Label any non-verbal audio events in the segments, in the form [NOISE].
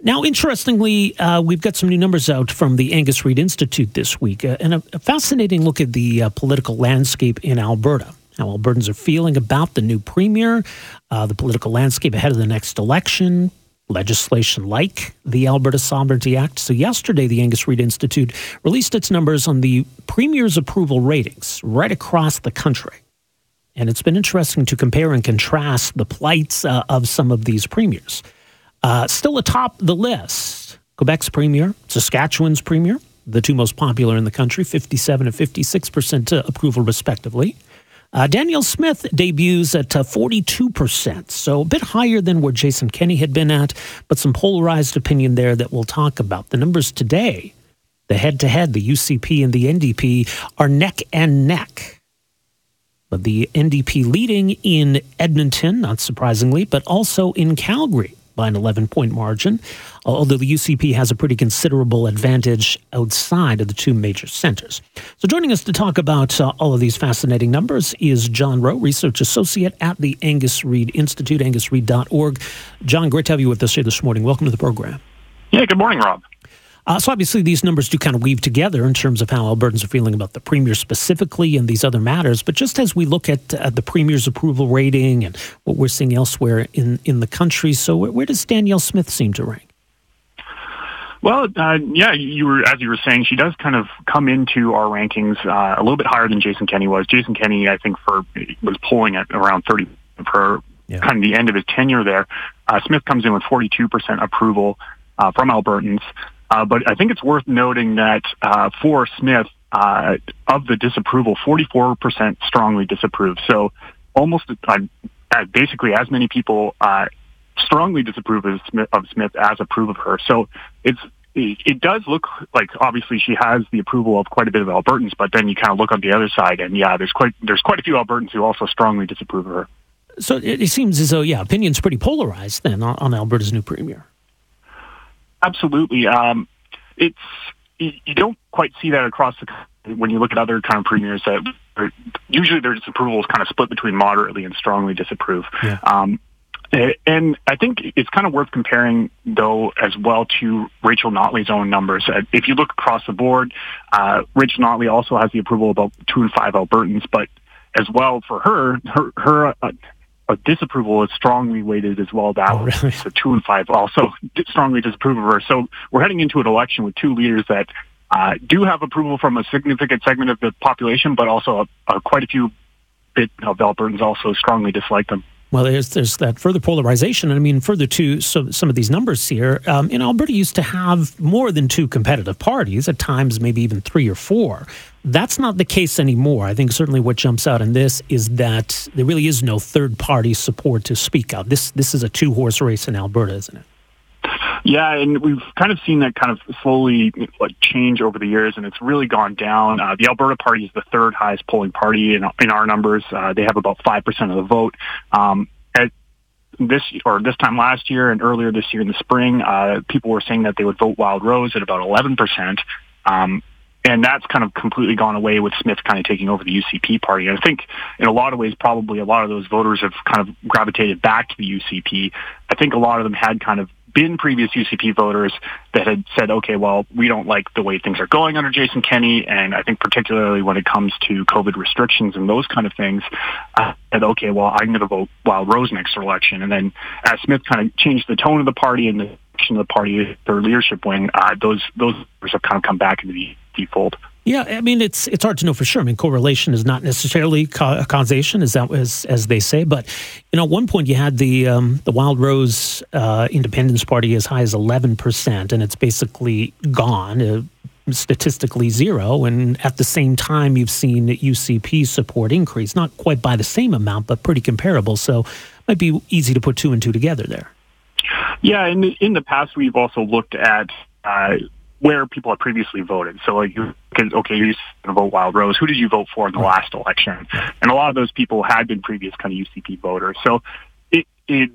Now, interestingly, uh, we've got some new numbers out from the Angus Reid Institute this week, uh, and a, a, fascinating look at the uh, political landscape in Alberta. How Albertans are feeling about the new premier, uh, the political landscape ahead of the next election, legislation like the Alberta Sovereignty Act. So, yesterday, the Angus Reid Institute released its numbers on the premier's approval ratings right across the country. And it's been interesting to compare and contrast the plights uh, of some of these premiers. Uh, still atop the list, Quebec's premier, Saskatchewan's premier, the two most popular in the country, 57 and 56% uh, approval, respectively. Uh, Danielle Smith debuts at uh, 42%, so a bit higher than where Jason Kenney had been at, but some polarized opinion there that we'll talk about. The numbers today, the head to head, the UCP and the NDP, are neck and neck. But the NDP leading in Edmonton, not surprisingly, but also in Calgary by an 11 point margin, although the UCP has a pretty considerable advantage outside of the two major centers. So, joining us to talk about uh, all of these fascinating numbers is John Rowe, Research Associate at the Angus Reid Institute, angusreid.org. John, great to have you with us here this morning. Welcome to the program. Yeah, good morning, Rob. Uh, so obviously, these numbers do kind of weave together in terms of how Albertans are feeling about the premier specifically and these other matters. But just as we look at uh, the premier's approval rating and what we're seeing elsewhere in, in the country, so where, where does Danielle Smith seem to rank? Well, uh, yeah, you were as you were saying, she does kind of come into our rankings uh, a little bit higher than Jason Kenney was. Jason Kenney, I think, for was polling at around thirty for yeah. kind of the end of his tenure there. Uh, Smith comes in with forty two percent approval uh, from Albertans. Uh, but I think it's worth noting that uh, for Smith, uh, of the disapproval, 44% strongly disapprove. So almost uh, basically as many people uh, strongly disapprove of Smith, of Smith as approve of her. So it's it does look like obviously she has the approval of quite a bit of Albertans, but then you kind of look on the other side, and yeah, there's quite there's quite a few Albertans who also strongly disapprove of her. So it, seems as though yeah, opinion's pretty polarized then on, on Alberta's new premier. Absolutely. Um, it's you don't quite see that across the when you look at other kind of premiers that usually their disapproval is kind of split between moderately and strongly disapprove. Yeah. Um, and I think it's kind of worth comparing, though, as well to Rachel Notley's own numbers. Uh, if you look across the board, uh, Rachel Notley also has the approval of about two and five Albertans, but as well for her, her, her uh, a disapproval is strongly weighted as well that oh, really? So two and five also strongly disapprove of her. So we're heading into an election with two leaders that uh, do have approval from a significant segment of the population, but also a, a, quite a few bit of Albertans also strongly dislike them. Well, there's there's that further polarization. and I mean, further to so, some of these numbers here, um, you know, Alberta used to have more than two competitive parties, at times maybe even three or four. That's not the case anymore. I think certainly what jumps out in this is that there really is no third party support to speak of. This this is a two horse race in Alberta, isn't it? Yeah, and we've kind of seen that kind of slowly like change over the years, and it's really gone down. Uh, the Alberta Party is the third highest polling party in, in our numbers. Uh, they have about five percent of the vote. Um, at this or this time last year and earlier this year in the spring, uh, people were saying that they would vote Wildrose at about eleven percent. Um, and that's kind of completely gone away with Smith kind of taking over the UCP party. And I think in a lot of ways, probably a lot of those voters have kind of gravitated back to the UCP. I think a lot of them had kind of been previous UCP voters that had said, okay, well, we don't like the way things are going under Jason Kenney. And I think particularly when it comes to COVID restrictions and those kind of things, uh, said, okay, well, I'm going to vote Wildrose next election. And then as Smith kind of changed the tone of the party and the direction of the party, their leadership wing, uh, those, those have kind of come back into the default. Yeah, I mean it's it's hard to know for sure. I mean correlation is not necessarily ca- causation, as that as as they say. But you know, at one point you had the um, the Wildrose uh, Independence Party as high as eleven percent, and it's basically gone. Uh, statistically zero and at the same time you've seen UCP support increase not quite by the same amount but pretty comparable so it might be easy to put two and two together there yeah in the, in the past we've also looked at uh, where people had previously voted. So like you can, okay, you're going to vote Wildrose. Who did you vote for in the last election? And a lot of those people had been previous kind of UCP voters. So it, it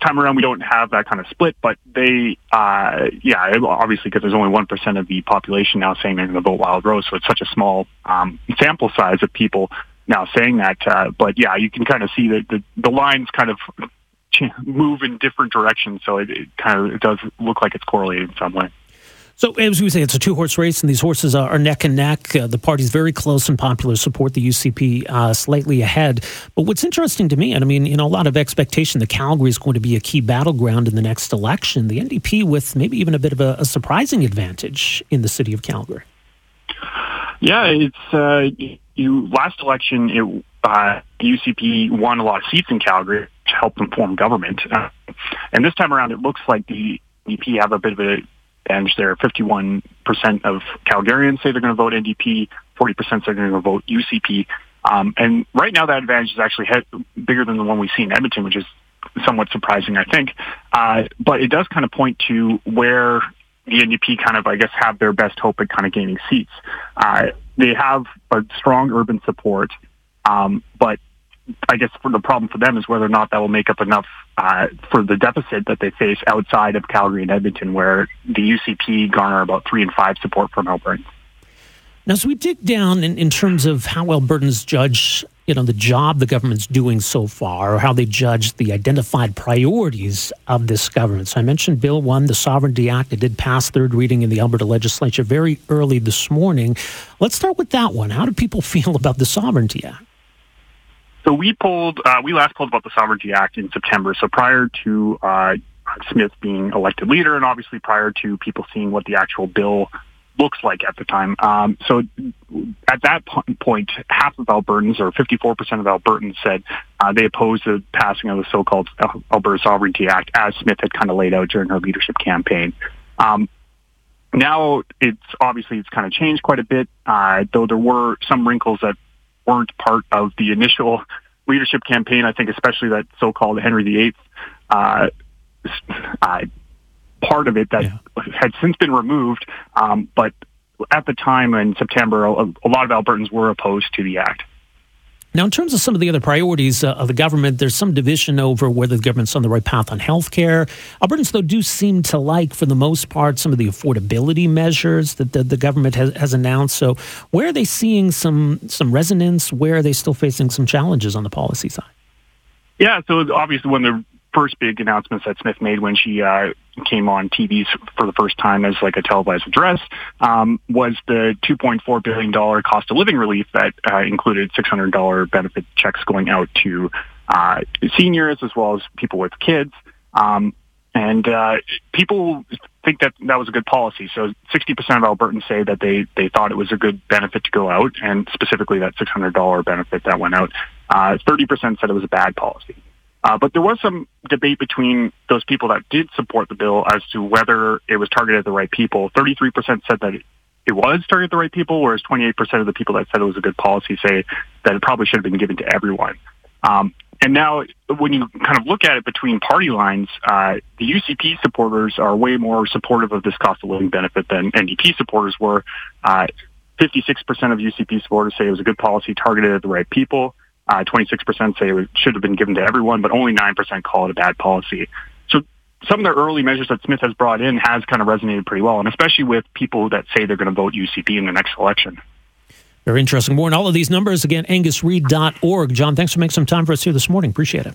time around we don't have that kind of split, but they, uh, yeah, obviously because there's only 1% of the population now saying they're going to vote Wildrose. So it's such a small, um, sample size of people now saying that. Uh, but yeah, you can kind of see that the, the lines kind of move in different directions. So it, it kind of it does look like it's correlated in some way. So, as we say, it's a two horse race, and these horses are, neck and neck. Uh, the party's very close in popular support, the UCP uh, slightly ahead. But what's interesting to me, and I mean, you know, a lot of expectation that Calgary is going to be a key battleground in the next election, the NDP with maybe even a bit of a, a surprising advantage in the city of Calgary. Yeah, it's uh, you. Last election, it uh, UCP won a lot of seats in Calgary, which helped them form government. Uh, and this time around, it looks like the NDP have a bit of a advantage there. 51% of Calgarians say they're going to vote NDP, 40% say they're going to vote UCP. Um, and right now, that advantage is actually he- bigger than the one we see in Edmonton, which is somewhat surprising, I think. Uh, but it does kind of point to where the NDP kind of, I guess, have their best hope at kind of gaining seats. Uh, they have a strong urban support, um, but I guess the problem for them is whether or not that will make up enough uh, for the deficit that they face outside of Calgary and Edmonton, where the UCP garner about three and five support from Alberta. Now, as we dig down in, in terms of how Albertans judge, you know, the job the government's doing so far, or how they judge the identified priorities of this government. So I mentioned Bill 1, the Sovereignty Act. It did pass third reading in the Alberta legislature very early this morning. Let's start with that one. How do people [LAUGHS] feel about the Sovereignty Act? So we polled, uh, we last polled about the Sovereignty Act in September. So prior to uh, Smith being elected leader, and obviously prior to people seeing what the actual bill looks like at the time. Um, so at that point, half of Albertans, or 54% of Albertans, said uh, they opposed the passing of the so-called Alberta Sovereignty Act, as Smith had kind of laid out during her leadership campaign. Um, now it's obviously it's kind of changed quite a bit, uh, though there were some wrinkles that weren't part of the initial leadership campaign. I think especially that so-called Henry VIII uh, uh, part of it that yeah. had since been removed. Um, but at the time in September, a, a lot of Albertans were opposed to the act. Now, in terms of some of the other priorities uh, of the government, there's some division over whether the government's on the right path on health care. Albertans, though, do seem to like, for the most part, some of the affordability measures that the, the government has, has, announced. So, where are they seeing some some resonance? Where are they still facing some challenges on the policy side? Yeah, so obviously, when the first big announcements that Smith made when she uh, came on TV for the first time as like a televised address um, was the 2.4 billion dollar cost of living relief that uh, included 600 dollar benefit checks going out to uh, seniors as well as people with kids. Um, and uh, people think that that was a good policy. So 60% of Albertans say that they, they thought it was a good benefit to go out, and specifically that $600 benefit that went out. Uh, 30% said it was a bad policy. Uh, but there was some debate between those people that did support the bill as to whether it was targeted at the right people. 33% said that it was targeted at the right people, whereas 28% of the people that said it was a good policy say that it probably should have been given to everyone. Um, and now, when you kind of look at it between party lines, uh, the UCP supporters are way more supportive of this cost of living benefit than NDP supporters were. Uh, 56% of UCP supporters say it was a good policy targeted at the right people. Uh, 26% say it should have been given to everyone, but only 9% call it a bad policy. So some of the early measures that Smith has brought in has kind of resonated pretty well, and especially with people that say they're going to vote UCP in the next election. Very interesting. On all of these numbers, again, angusreid.org. John, thanks for making some time for us here this morning. Appreciate it.